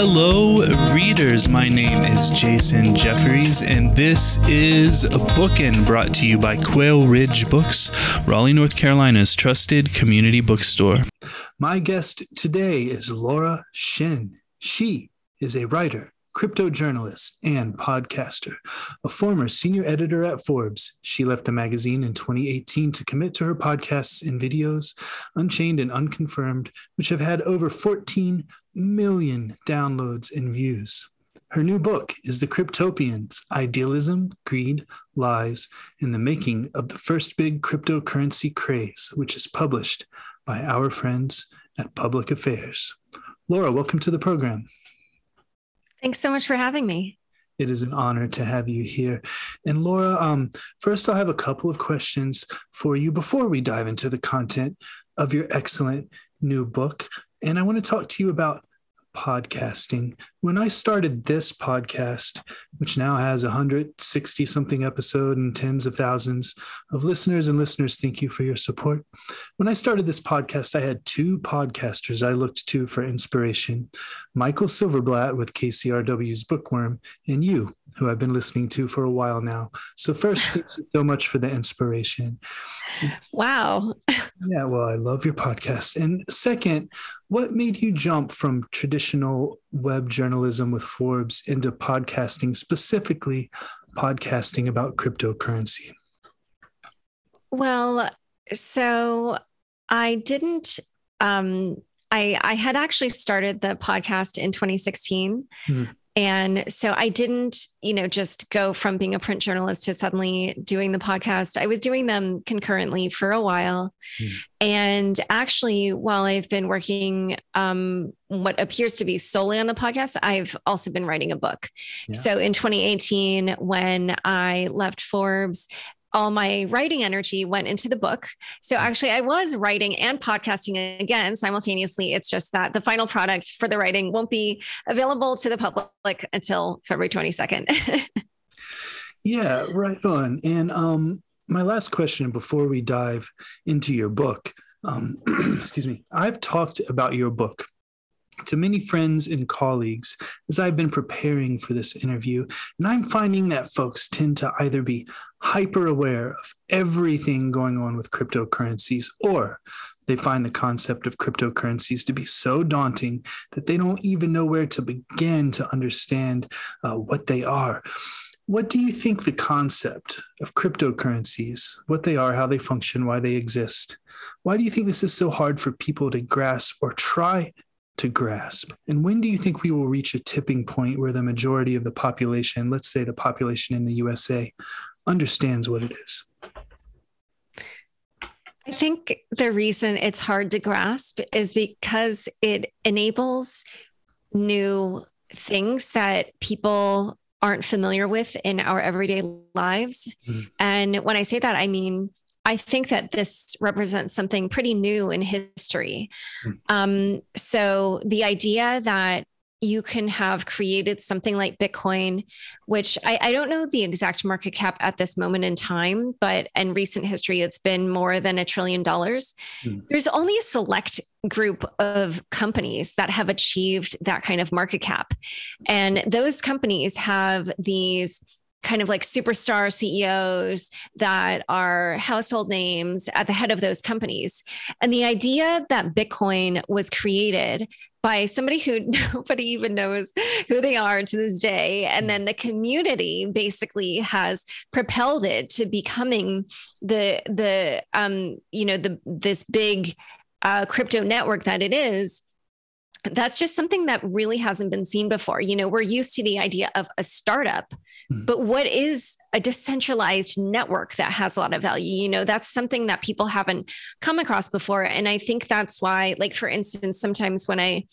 Hello, readers. My name is Jason Jeffries, and this is a Bookin brought to you by Quail Ridge Books, Raleigh, North Carolina's trusted community bookstore. My guest today is Laura Shin. She is a writer, crypto journalist, and podcaster. A former senior editor at Forbes, she left the magazine in 2018 to commit to her podcasts and videos, Unchained and Unconfirmed, which have had over 14 million downloads and views. Her new book is The Cryptopians Idealism, Greed, Lies, and the Making of the First Big Cryptocurrency Craze, which is published by our friends at Public Affairs. Laura, welcome to the program. Thanks so much for having me. It is an honor to have you here. And Laura, um, first, I'll have a couple of questions for you before we dive into the content of your excellent new book. And I want to talk to you about podcasting. When I started this podcast, which now has 160 something episode and tens of thousands of listeners and listeners, thank you for your support. When I started this podcast, I had two podcasters I looked to for inspiration Michael Silverblatt with KCRW's Bookworm, and you, who I've been listening to for a while now. So, first, thanks so much for the inspiration. Wow. Yeah, well, I love your podcast. And second, what made you jump from traditional web journalism with Forbes into podcasting, specifically podcasting about cryptocurrency? Well, so I didn't um I I had actually started the podcast in 2016 mm. And so I didn't, you know, just go from being a print journalist to suddenly doing the podcast. I was doing them concurrently for a while. Mm. And actually, while I've been working um, what appears to be solely on the podcast, I've also been writing a book. Yes. So in 2018, when I left Forbes all my writing energy went into the book. So actually, I was writing and podcasting again simultaneously. It's just that the final product for the writing won't be available to the public until February 22nd. yeah, right on. And um, my last question before we dive into your book, um, excuse me, I've talked about your book to many friends and colleagues as I've been preparing for this interview, and I'm finding that folks tend to either be hyper aware of everything going on with cryptocurrencies or they find the concept of cryptocurrencies to be so daunting that they don't even know where to begin to understand uh, what they are. What do you think the concept of cryptocurrencies, what they are, how they function, why they exist? Why do you think this is so hard for people to grasp or try to grasp? And when do you think we will reach a tipping point where the majority of the population, let's say the population in the USA, understands what it is? I think the reason it's hard to grasp is because it enables new things that people aren't familiar with in our everyday lives. Mm-hmm. And when I say that, I mean I think that this represents something pretty new in history. Hmm. Um, so the idea that you can have created something like Bitcoin, which I, I, don't know the exact market cap at this moment in time, but in recent history, it's been more than a trillion dollars. Mm. There's only a select group of companies that have achieved that kind of market cap. And those companies have these kind of like superstar CEOs that are household names at the head of those companies. And the idea that Bitcoin was created by somebody who nobody even knows who they are to this day. And then the community basically has propelled it to becoming the the um, you know, the this big uh, crypto network that it is that's just something that really hasn't been seen before. You know, we're used to the idea of a startup, mm. but what is a decentralized network that has a lot of value? You know, that's something that people haven't come across before. And I think that's why, like, for instance, sometimes when I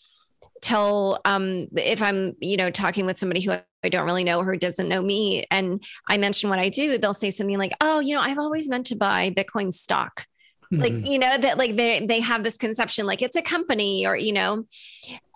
tell, um, if I'm, you know, talking with somebody who I don't really know or who doesn't know me, and I mention what I do, they'll say something like, oh, you know, I've always meant to buy Bitcoin stock like mm-hmm. you know that like they they have this conception like it's a company or you know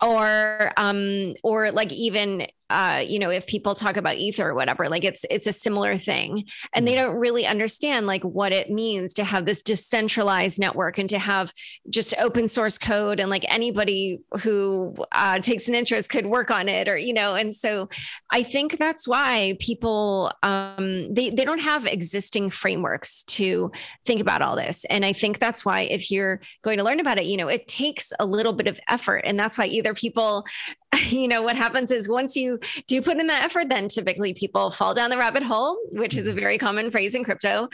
or um or like even uh, you know, if people talk about ether or whatever, like it's it's a similar thing. And they mm-hmm. don't really understand like what it means to have this decentralized network and to have just open source code and like anybody who uh, takes an interest could work on it or, you know, and so I think that's why people um, they, they don't have existing frameworks to think about all this. And I think that's why if you're going to learn about it, you know, it takes a little bit of effort. And that's why either people you know what happens is once you do put in that effort then typically people fall down the rabbit hole which is a mm-hmm. very common phrase in crypto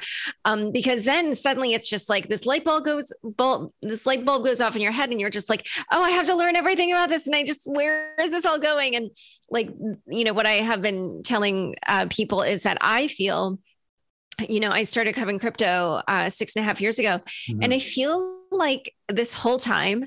um, because then suddenly it's just like this light bulb goes bulb this light bulb goes off in your head and you're just like oh i have to learn everything about this and i just where is this all going and like you know what i have been telling uh, people is that i feel you know i started covering crypto uh, six and a half years ago mm-hmm. and i feel like this whole time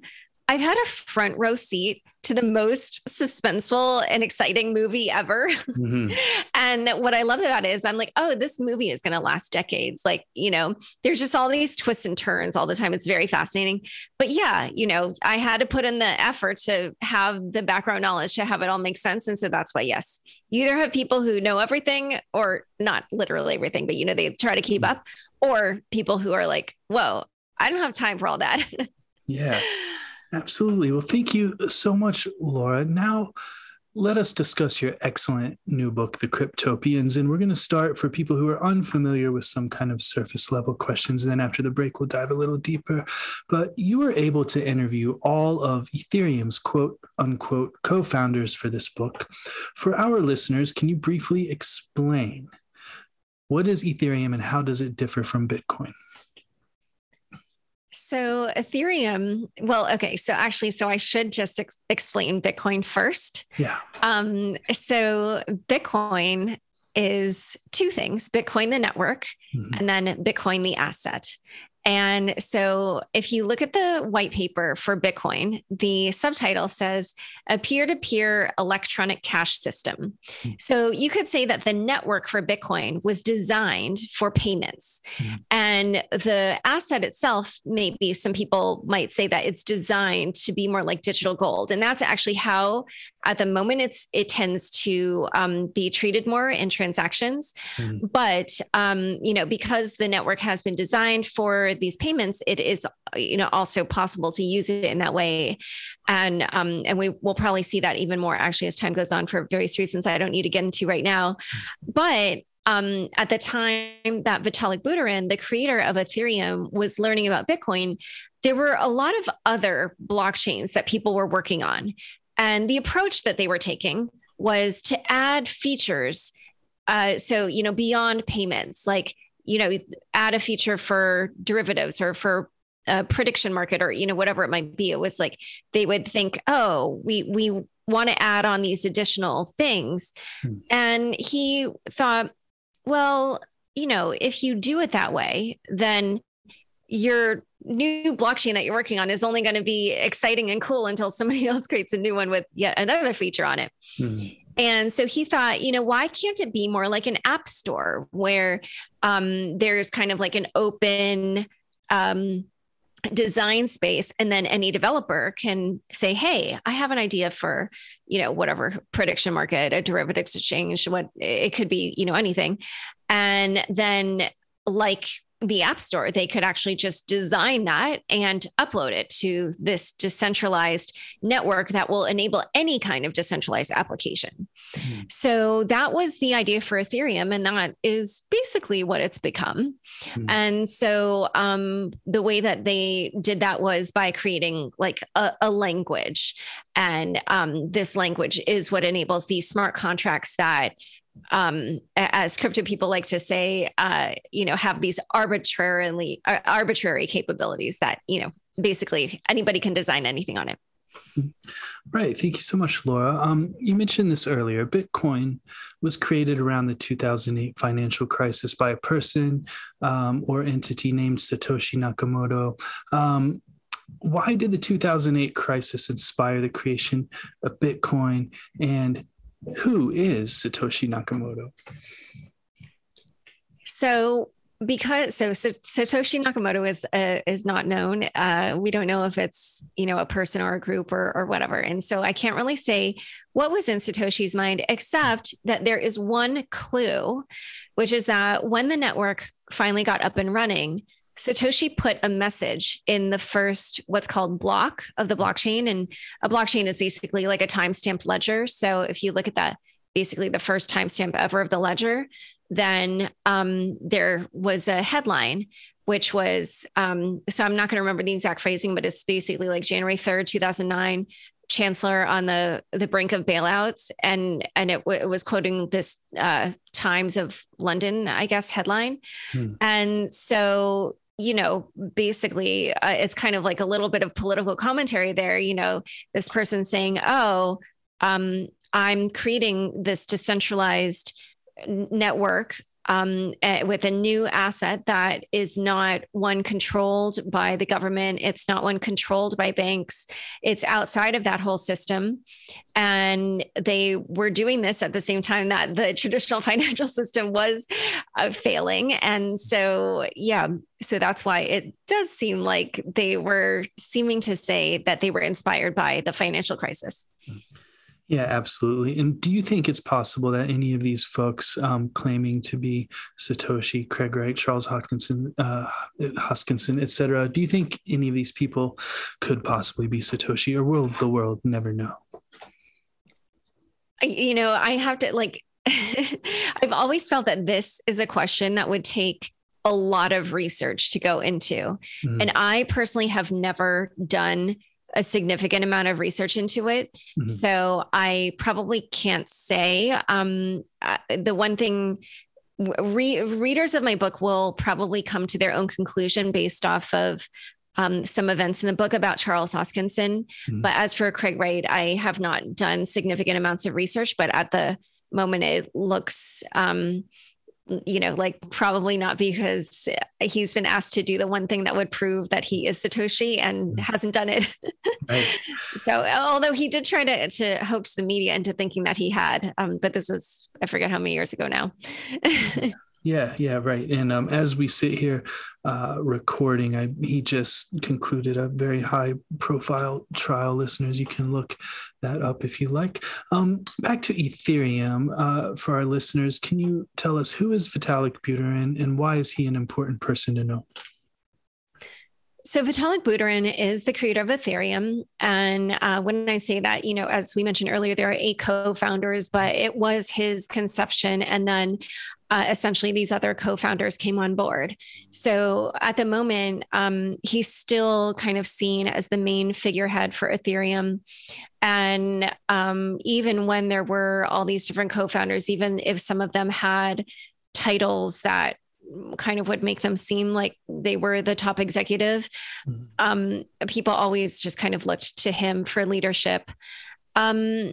I've had a front row seat to the most suspenseful and exciting movie ever. Mm-hmm. and what I love about it is I'm like, oh, this movie is going to last decades. Like, you know, there's just all these twists and turns all the time. It's very fascinating. But yeah, you know, I had to put in the effort to have the background knowledge to have it all make sense. And so that's why, yes, you either have people who know everything or not literally everything, but, you know, they try to keep mm-hmm. up, or people who are like, whoa, I don't have time for all that. yeah. Absolutely. Well, thank you so much, Laura. Now, let us discuss your excellent new book, The Cryptopians. And we're going to start for people who are unfamiliar with some kind of surface level questions. And then after the break, we'll dive a little deeper. But you were able to interview all of Ethereum's quote unquote co founders for this book. For our listeners, can you briefly explain what is Ethereum and how does it differ from Bitcoin? So Ethereum, well, okay. So actually, so I should just ex- explain Bitcoin first. Yeah. Um, so Bitcoin is two things Bitcoin, the network, mm-hmm. and then Bitcoin, the asset. And so, if you look at the white paper for Bitcoin, the subtitle says a peer to peer electronic cash system. Mm-hmm. So, you could say that the network for Bitcoin was designed for payments. Mm-hmm. And the asset itself, maybe some people might say that it's designed to be more like digital gold. And that's actually how at the moment it's it tends to um, be treated more in transactions mm. but um, you know because the network has been designed for these payments it is you know also possible to use it in that way and um, and we will probably see that even more actually as time goes on for various reasons i don't need to get into right now but um, at the time that Vitalik Buterin, the creator of Ethereum, was learning about Bitcoin, there were a lot of other blockchains that people were working on. And the approach that they were taking was to add features. Uh, so, you know, beyond payments, like, you know, add a feature for derivatives or for a prediction market or, you know, whatever it might be. It was like they would think, oh, we, we, want to add on these additional things. Hmm. And he thought, well, you know, if you do it that way, then your new blockchain that you're working on is only going to be exciting and cool until somebody else creates a new one with yet another feature on it. Mm-hmm. And so he thought, you know, why can't it be more like an app store where um, there's kind of like an open um, design space and then any developer can say hey i have an idea for you know whatever prediction market a derivatives exchange what it could be you know anything. And then like the App Store, they could actually just design that and upload it to this decentralized network that will enable any kind of decentralized application. Mm-hmm. So that was the idea for Ethereum, and that is basically what it's become. Mm-hmm. And so um, the way that they did that was by creating like a, a language. And um, this language is what enables these smart contracts that um, as crypto people like to say, uh, you know, have these arbitrarily uh, arbitrary capabilities that you know basically anybody can design anything on it. Right. Thank you so much, Laura. Um, you mentioned this earlier. Bitcoin was created around the 2008 financial crisis by a person um, or entity named Satoshi Nakamoto. Um, why did the 2008 crisis inspire the creation of Bitcoin? And who is Satoshi Nakamoto? So because so, Satoshi Nakamoto is uh, is not known. Uh, we don't know if it's you know a person or a group or or whatever, and so I can't really say what was in Satoshi's mind, except that there is one clue, which is that when the network finally got up and running, Satoshi put a message in the first what's called block of the blockchain, and a blockchain is basically like a time-stamped ledger. So if you look at that basically the first timestamp ever of the ledger, then um, there was a headline which was um, so I'm not going to remember the exact phrasing, but it's basically like January 3rd, 2009, chancellor on the the brink of bailouts, and and it, it was quoting this uh, Times of London, I guess, headline, hmm. and so you know, basically, uh, it's kind of like a little bit of political commentary there. You know, this person saying, "Oh, um, I'm creating this decentralized network um, with a new asset that is not one controlled by the government. It's not one controlled by banks. It's outside of that whole system. And they were doing this at the same time that the traditional financial system was uh, failing. And so, yeah, so that's why it does seem like they were seeming to say that they were inspired by the financial crisis. Mm-hmm. Yeah, absolutely. And do you think it's possible that any of these folks um, claiming to be Satoshi, Craig Wright, Charles Hoskinson, uh, Hoskinson, et cetera, do you think any of these people could possibly be Satoshi or will the world never know? You know, I have to like, I've always felt that this is a question that would take a lot of research to go into. Mm. And I personally have never done a significant amount of research into it. Mm-hmm. So I probably can't say. Um, uh, the one thing re- readers of my book will probably come to their own conclusion based off of um, some events in the book about Charles Hoskinson. Mm-hmm. But as for Craig Wright, I have not done significant amounts of research, but at the moment, it looks. Um, you know, like probably not because he's been asked to do the one thing that would prove that he is Satoshi and mm. hasn't done it. Right. so, although he did try to to hoax the media into thinking that he had, um, but this was I forget how many years ago now. Yeah, yeah, right. And um, as we sit here uh, recording, I, he just concluded a very high profile trial. Listeners, you can look that up if you like. Um, back to Ethereum uh, for our listeners, can you tell us who is Vitalik Buterin and why is he an important person to know? So Vitalik Buterin is the creator of Ethereum, and uh, when I say that, you know, as we mentioned earlier, there are eight co-founders, but it was his conception, and then uh, essentially these other co-founders came on board. So at the moment, um, he's still kind of seen as the main figurehead for Ethereum, and um, even when there were all these different co-founders, even if some of them had titles that kind of would make them seem like they were the top executive. Mm-hmm. Um, people always just kind of looked to him for leadership. Um,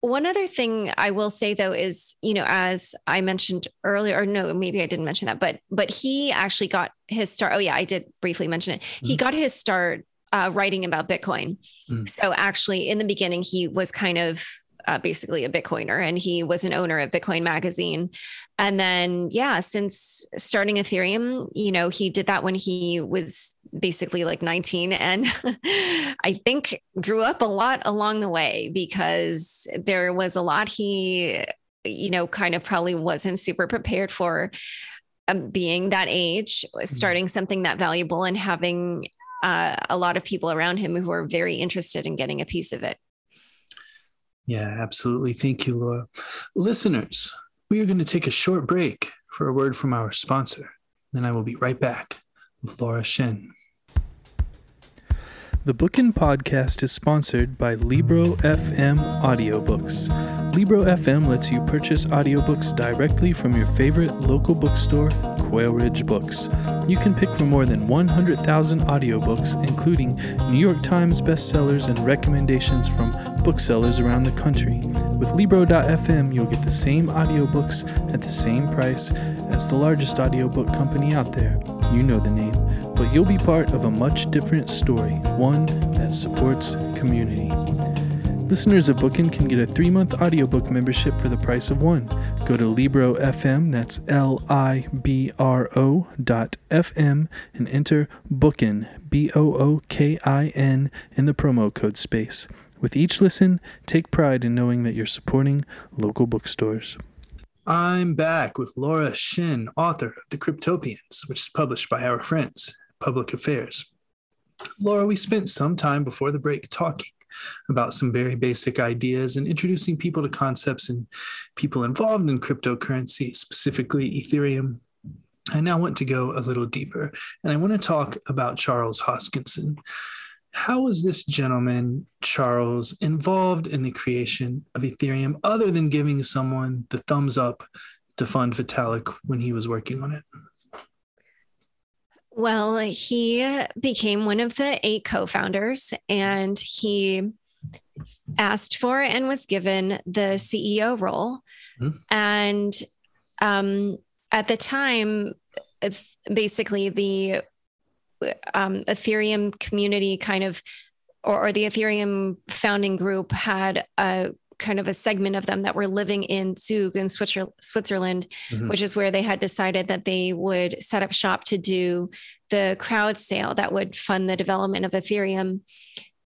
one other thing I will say though is, you know, as I mentioned earlier, or no, maybe I didn't mention that, but but he actually got his start. Oh yeah, I did briefly mention it. Mm-hmm. He got his start uh, writing about Bitcoin. Mm-hmm. So actually, in the beginning, he was kind of uh, basically a Bitcoiner, and he was an owner of Bitcoin Magazine. And then, yeah, since starting Ethereum, you know, he did that when he was basically like 19, and I think grew up a lot along the way because there was a lot he, you know, kind of probably wasn't super prepared for. Um, being that age, mm-hmm. starting something that valuable and having uh, a lot of people around him who are very interested in getting a piece of it. Yeah, absolutely. Thank you, Laura. Listeners, we are going to take a short break for a word from our sponsor. Then I will be right back with Laura Shin. The Bookin' Podcast is sponsored by Libro FM Audiobooks. Libro FM lets you purchase audiobooks directly from your favorite local bookstore, Quail Ridge Books. You can pick from more than 100,000 audiobooks, including New York Times bestsellers and recommendations from booksellers around the country. With Libro.fm, you'll get the same audiobooks at the same price as the largest audiobook company out there. You know the name but you'll be part of a much different story, one that supports community. Listeners of Bookin can get a three month audiobook membership for the price of one. Go to Libro.fm, that's L I B R O dot FM, and enter Bookin, B O O K I N, in the promo code space. With each listen, take pride in knowing that you're supporting local bookstores. I'm back with Laura Shin, author of The Cryptopians, which is published by our friends, Public Affairs. Laura, we spent some time before the break talking about some very basic ideas and introducing people to concepts and people involved in cryptocurrency, specifically Ethereum. I now want to go a little deeper and I want to talk about Charles Hoskinson. How was this gentleman, Charles, involved in the creation of Ethereum other than giving someone the thumbs up to fund Vitalik when he was working on it? Well, he became one of the eight co founders and he asked for and was given the CEO role. Mm-hmm. And um, at the time, basically, the um, Ethereum community kind of, or, or the Ethereum founding group had a kind of a segment of them that were living in Zug in Switzerland, mm-hmm. which is where they had decided that they would set up shop to do the crowd sale that would fund the development of Ethereum.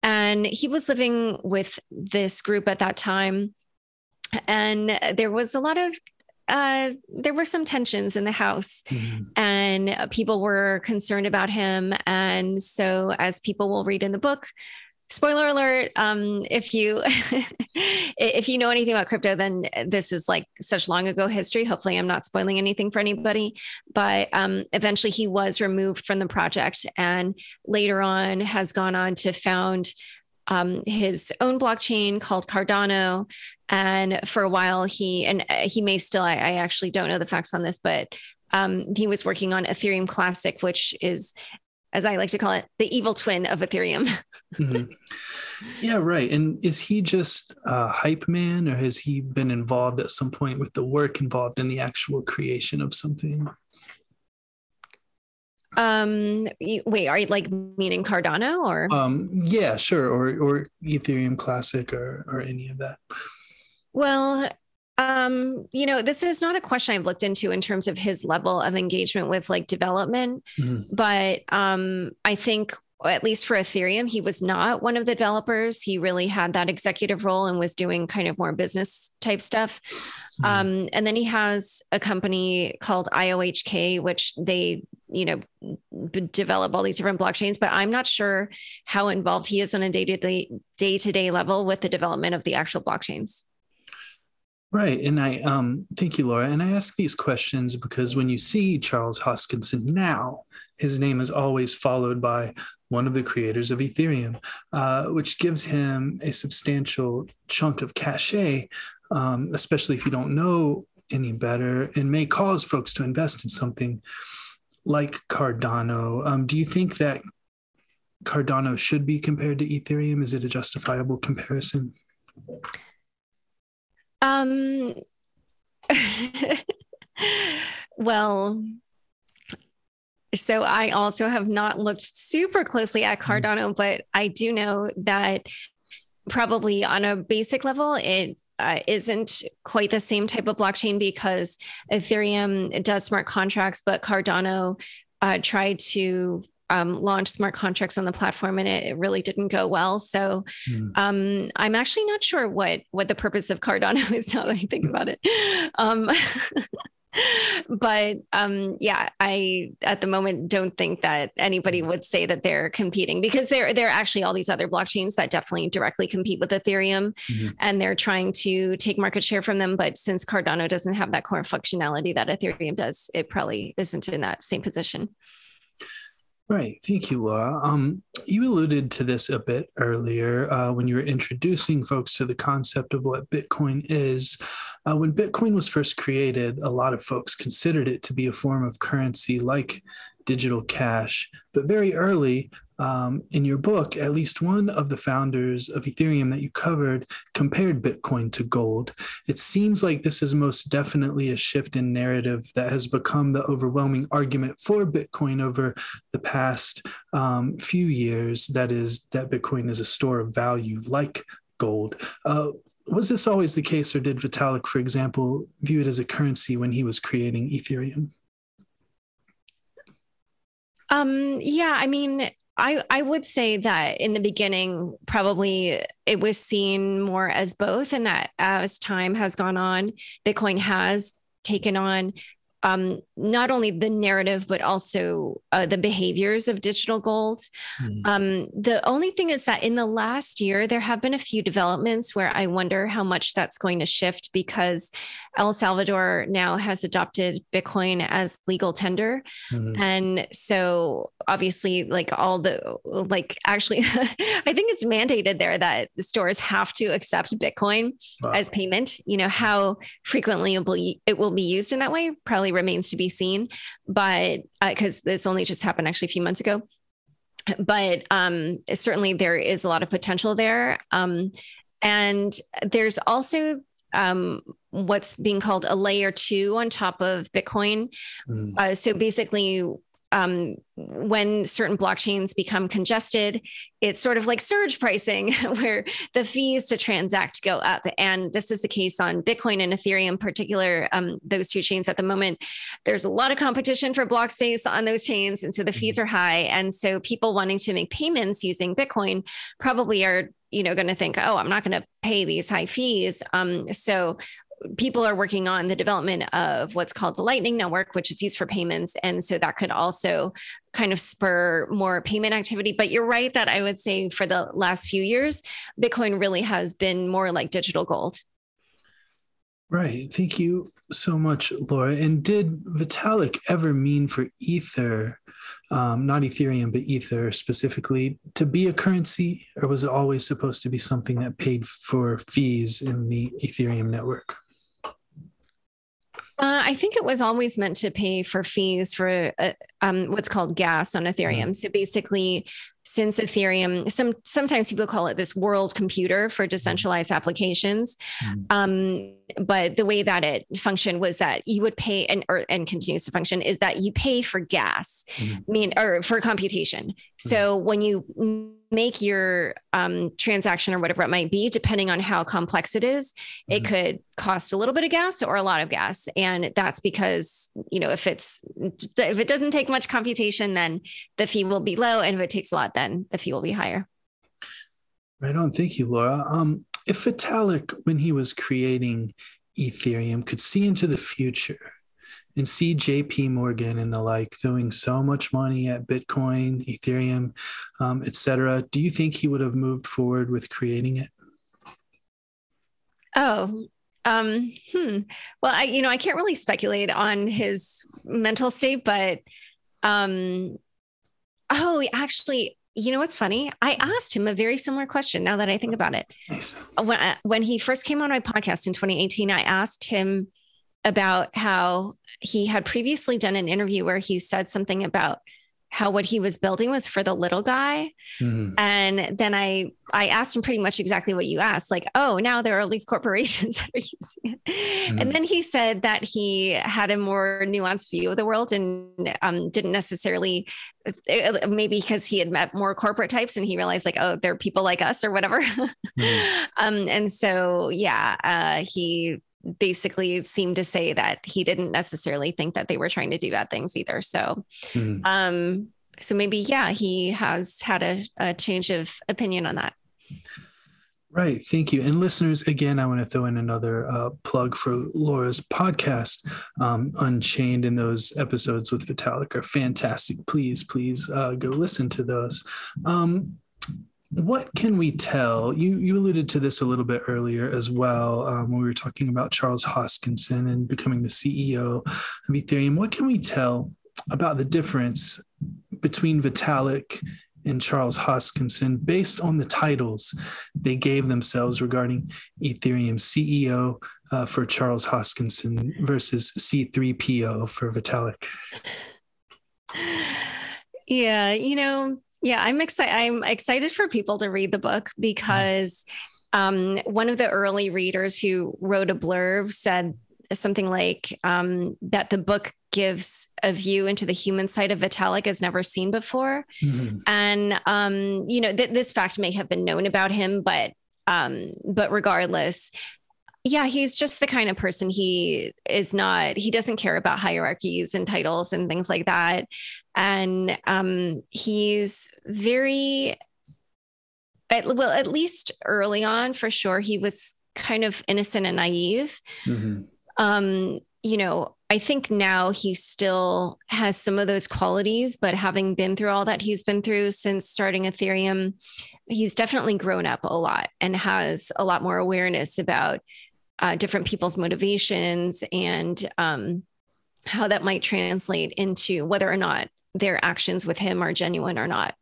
And he was living with this group at that time. And there was a lot of uh, there were some tensions in the house mm-hmm. and people were concerned about him. And so, as people will read in the book, spoiler alert um, if you if you know anything about crypto then this is like such long ago history hopefully i'm not spoiling anything for anybody but um, eventually he was removed from the project and later on has gone on to found um, his own blockchain called cardano and for a while he and uh, he may still i, I actually don't know the facts on this but um, he was working on Ethereum Classic, which is as I like to call it, the evil twin of Ethereum. mm-hmm. Yeah, right. And is he just a hype man, or has he been involved at some point with the work involved in the actual creation of something? Um, wait, are you like meaning Cardano or? Um, yeah, sure, or or Ethereum Classic or or any of that. Well, um, you know, this is not a question I've looked into in terms of his level of engagement with like development, mm-hmm. but um, I think at least for Ethereum, he was not one of the developers. He really had that executive role and was doing kind of more business type stuff. Mm-hmm. Um, and then he has a company called IOHK, which they, you know, develop all these different blockchains. But I'm not sure how involved he is on a day to day day to day level with the development of the actual blockchains. Right. And I um thank you, Laura. And I ask these questions because when you see Charles Hoskinson now, his name is always followed by one of the creators of Ethereum, uh, which gives him a substantial chunk of cachet, um, especially if you don't know any better, and may cause folks to invest in something like Cardano. Um, do you think that Cardano should be compared to Ethereum? Is it a justifiable comparison? Um, well, so I also have not looked super closely at mm-hmm. Cardano, but I do know that probably on a basic level, it uh, isn't quite the same type of blockchain because Ethereum does smart contracts, but Cardano uh, tried to um, launch smart contracts on the platform and it, it really didn't go well. So mm. um, I'm actually not sure what what the purpose of Cardano is now that I think about it. Um, but um, yeah, I at the moment don't think that anybody would say that they're competing because there there are actually all these other blockchains that definitely directly compete with Ethereum, mm-hmm. and they're trying to take market share from them. But since Cardano doesn't have that core functionality that Ethereum does, it probably isn't in that same position. Right. Thank you, Laura. Um, you alluded to this a bit earlier uh, when you were introducing folks to the concept of what Bitcoin is. Uh, when Bitcoin was first created, a lot of folks considered it to be a form of currency like digital cash. But very early um, in your book, at least one of the founders of Ethereum that you covered compared Bitcoin to gold. It seems like this is most definitely a shift in narrative that has become the overwhelming argument for Bitcoin over the past um, few years. That is, that Bitcoin is a store of value like gold. Uh, was this always the case, or did Vitalik, for example, view it as a currency when he was creating Ethereum? Um, yeah, I mean, I, I would say that in the beginning, probably it was seen more as both, and that as time has gone on, Bitcoin has taken on um, not only the narrative but also uh, the behaviors of digital gold. Mm. Um, the only thing is that in the last year there have been a few developments where I wonder how much that's going to shift because El Salvador now has adopted Bitcoin as legal tender, mm. and so obviously like all the like actually I think it's mandated there that stores have to accept Bitcoin wow. as payment. You know how frequently it will, it will be used in that way probably remains to be seen. But because uh, this only just happened actually a few months ago, but um, certainly there is a lot of potential there. Um, and there's also um, what's being called a layer two on top of Bitcoin. Mm. Uh, so basically, um, when certain blockchains become congested, it's sort of like surge pricing, where the fees to transact go up. And this is the case on Bitcoin and Ethereum, particular um, those two chains at the moment. There's a lot of competition for block space on those chains, and so the fees mm-hmm. are high. And so people wanting to make payments using Bitcoin probably are you know going to think oh i'm not going to pay these high fees um, so people are working on the development of what's called the Lightning Network, which is used for payments. And so that could also kind of spur more payment activity. But you're right that I would say for the last few years, Bitcoin really has been more like digital gold. Right. Thank you so much, Laura. And did Vitalik ever mean for Ether, um, not Ethereum, but Ether specifically, to be a currency, or was it always supposed to be something that paid for fees in the Ethereum network? Uh, I think it was always meant to pay for fees for uh, um, what's called gas on Ethereum. Mm-hmm. So basically, since Ethereum, some sometimes people call it this world computer for decentralized applications. Mm-hmm. Um, but the way that it functioned was that you would pay and or, and continues to function is that you pay for gas, mm-hmm. I mean, or for computation. So when you make your um, transaction or whatever it might be, depending on how complex it is, it mm-hmm. could cost a little bit of gas or a lot of gas. And that's because, you know, if it's, if it doesn't take much computation, then the fee will be low. And if it takes a lot, then the fee will be higher. Right on. Thank you, Laura. Um, if Vitalik, when he was creating Ethereum, could see into the future, and see JP Morgan and the like throwing so much money at Bitcoin, Ethereum, um, et cetera, do you think he would have moved forward with creating it? Oh, um, hmm. Well, I, you know, I can't really speculate on his mental state, but, um, oh, actually, you know what's funny? I mm. asked him a very similar question. Now that I think about it, nice. when when he first came on my podcast in 2018, I asked him about how he had previously done an interview where he said something about how what he was building was for the little guy mm-hmm. and then i i asked him pretty much exactly what you asked like oh now there are all these corporations that are using it mm-hmm. and then he said that he had a more nuanced view of the world and um, didn't necessarily uh, maybe because he had met more corporate types and he realized like oh they're people like us or whatever mm-hmm. um, and so yeah uh, he basically seemed to say that he didn't necessarily think that they were trying to do bad things either. So, mm. um, so maybe yeah, he has had a, a change of opinion on that. Right. Thank you. And listeners, again, I want to throw in another uh, plug for Laura's podcast, um, Unchained, and those episodes with Vitalik are fantastic. Please, please uh, go listen to those. Um, what can we tell? You you alluded to this a little bit earlier as well um, when we were talking about Charles Hoskinson and becoming the CEO of Ethereum. What can we tell about the difference between Vitalik and Charles Hoskinson based on the titles they gave themselves regarding Ethereum CEO uh, for Charles Hoskinson versus C3PO for Vitalik? Yeah, you know, yeah, I'm excited. I'm excited for people to read the book because um, one of the early readers who wrote a blurb said something like um, that the book gives a view into the human side of Vitalik as never seen before. Mm-hmm. And, um, you know, th- this fact may have been known about him, but um, but regardless, yeah, he's just the kind of person he is not, he doesn't care about hierarchies and titles and things like that. And um, he's very, at, well, at least early on, for sure, he was kind of innocent and naive. Mm-hmm. Um, you know, I think now he still has some of those qualities, but having been through all that he's been through since starting Ethereum, he's definitely grown up a lot and has a lot more awareness about uh, different people's motivations and um, how that might translate into whether or not their actions with him are genuine or not.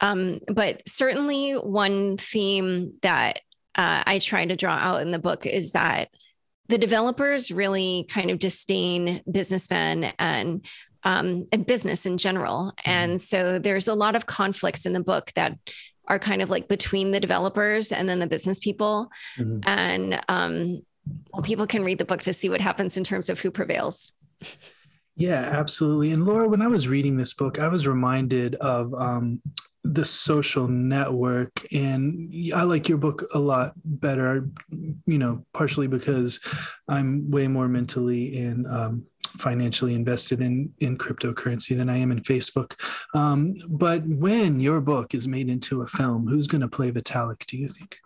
Um, but certainly, one theme that uh, I try to draw out in the book is that the developers really kind of disdain businessmen and um, and business in general. Mm-hmm. And so there's a lot of conflicts in the book that are kind of like between the developers and then the business people. Mm-hmm. And um, well, people can read the book to see what happens in terms of who prevails. Yeah, absolutely. And Laura, when I was reading this book, I was reminded of um, the social network. And i like your book a lot better you know partially because i'm way more mentally and um, financially invested in in cryptocurrency than i am in facebook. Um, but when your book is made into a film who's going to play vitalik do you think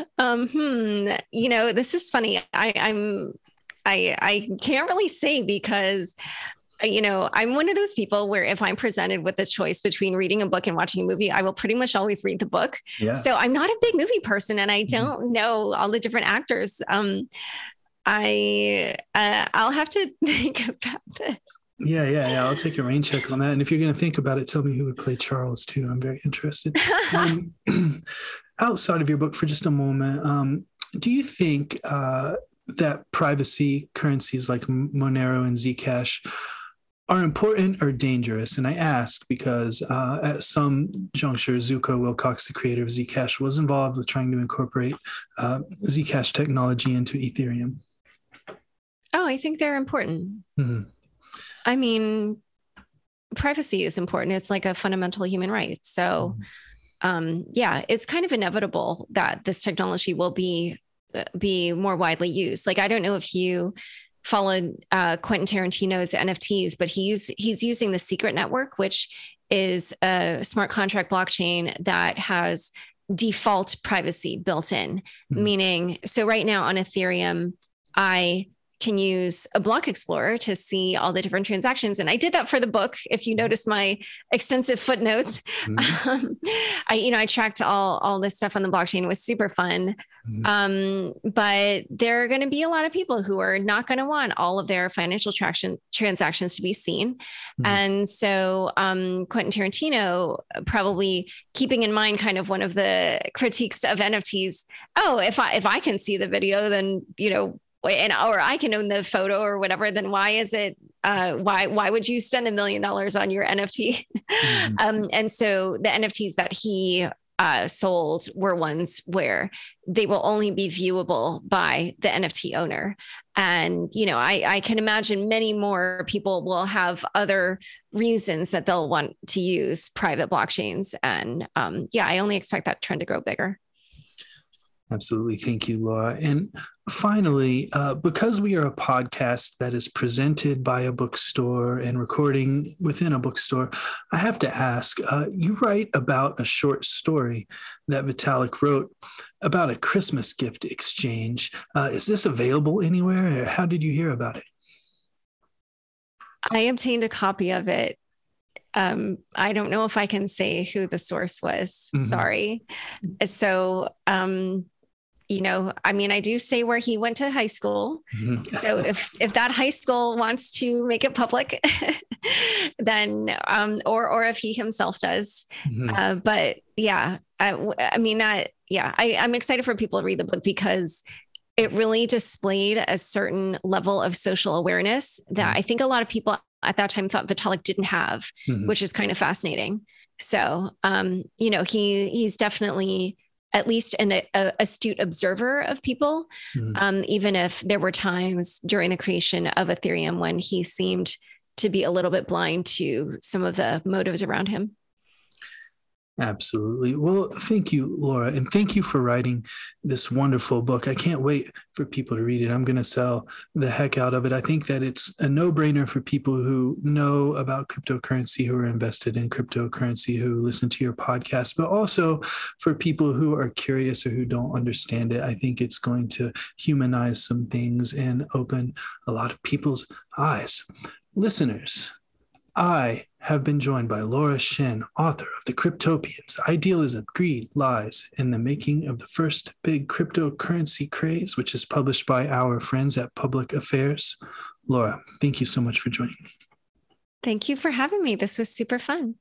um hmm you know this is funny i i'm I I can't really say because you know, I'm one of those people where if I'm presented with a choice between reading a book and watching a movie, I will pretty much always read the book. Yeah. So I'm not a big movie person and I mm-hmm. don't mm-hmm. know all the different actors. Um, I uh, I'll have to think about this. Yeah, yeah, yeah. I'll take a rain check on that. And if you're going to think about it, tell me who would play Charles too. I'm very interested. um, outside of your book for just a moment, um, do you think uh, that privacy currencies like Monero and Zcash are important or dangerous? And I ask because uh, at some juncture, Zooko Wilcox, the creator of Zcash, was involved with trying to incorporate uh, Zcash technology into Ethereum. Oh, I think they're important. Mm-hmm. I mean, privacy is important. It's like a fundamental human right. So, mm-hmm. um, yeah, it's kind of inevitable that this technology will be uh, be more widely used. Like, I don't know if you followed uh, Quentin Tarantino's NFTs, but he's he's using the Secret Network, which is a smart contract blockchain that has default privacy built in. Mm-hmm. Meaning, so right now on Ethereum, I can use a block explorer to see all the different transactions. And I did that for the book. If you notice my extensive footnotes, mm-hmm. um, I, you know, I tracked all, all this stuff on the blockchain. It was super fun. Mm-hmm. Um, but there are going to be a lot of people who are not going to want all of their financial traction transactions to be seen. Mm-hmm. And so um, Quentin Tarantino probably keeping in mind kind of one of the critiques of NFTs. Oh, if I, if I can see the video, then, you know, and or I can own the photo or whatever, then why is it uh, why why would you spend a million dollars on your NFT? Mm-hmm. um, and so the NFTs that he uh, sold were ones where they will only be viewable by the NFT owner. And, you know, I, I can imagine many more people will have other reasons that they'll want to use private blockchains. And um, yeah, I only expect that trend to grow bigger. Absolutely. Thank you, Laura. And finally, uh, because we are a podcast that is presented by a bookstore and recording within a bookstore, I have to ask uh, you write about a short story that Vitalik wrote about a Christmas gift exchange. Uh, is this available anywhere, or how did you hear about it? I obtained a copy of it um, I don't know if I can say who the source was. Mm-hmm. Sorry. So, um, you know, I mean, I do say where he went to high school. Mm-hmm. So if if that high school wants to make it public, then um, or or if he himself does. Mm-hmm. Uh, but yeah, I, I mean that. Yeah, I, I'm excited for people to read the book because it really displayed a certain level of social awareness that mm-hmm. I think a lot of people at that time thought Vitalik didn't have, mm-hmm. which is kind of fascinating. So, um, you know, he he's definitely at least an a, astute observer of people, mm-hmm. um, even if there were times during the creation of Ethereum when he seemed to be a little bit blind to some of the motives around him. Absolutely. Well, thank you, Laura. And thank you for writing this wonderful book. I can't wait for people to read it. I'm going to sell the heck out of it. I think that it's a no brainer for people who know about cryptocurrency, who are invested in cryptocurrency, who listen to your podcast, but also for people who are curious or who don't understand it. I think it's going to humanize some things and open a lot of people's eyes. Listeners, I have been joined by Laura Shin, author of The Cryptopians Idealism, Greed, Lies, and the Making of the First Big Cryptocurrency Craze, which is published by our friends at Public Affairs. Laura, thank you so much for joining me. Thank you for having me. This was super fun.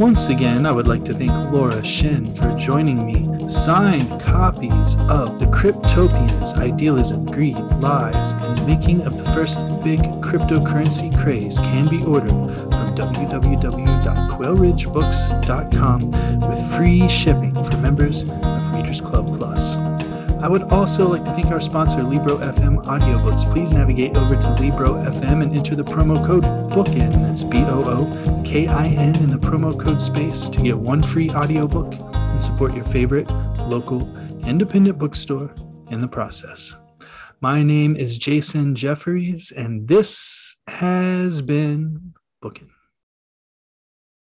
Once again, I would like to thank Laura Shin for joining me. Signed copies of The Cryptopians Idealism, Greed, Lies, and Making of the First Big Cryptocurrency Craze can be ordered from www.quailridgebooks.com with free shipping for members of Readers Club Plus. I would also like to thank our sponsor, Libro FM Audiobooks. Please navigate over to Libro FM and enter the promo code BOOKIN. That's B O O K I N in the promo code space to get one free audiobook and support your favorite local independent bookstore in the process. My name is Jason Jeffries, and this has been Bookin'.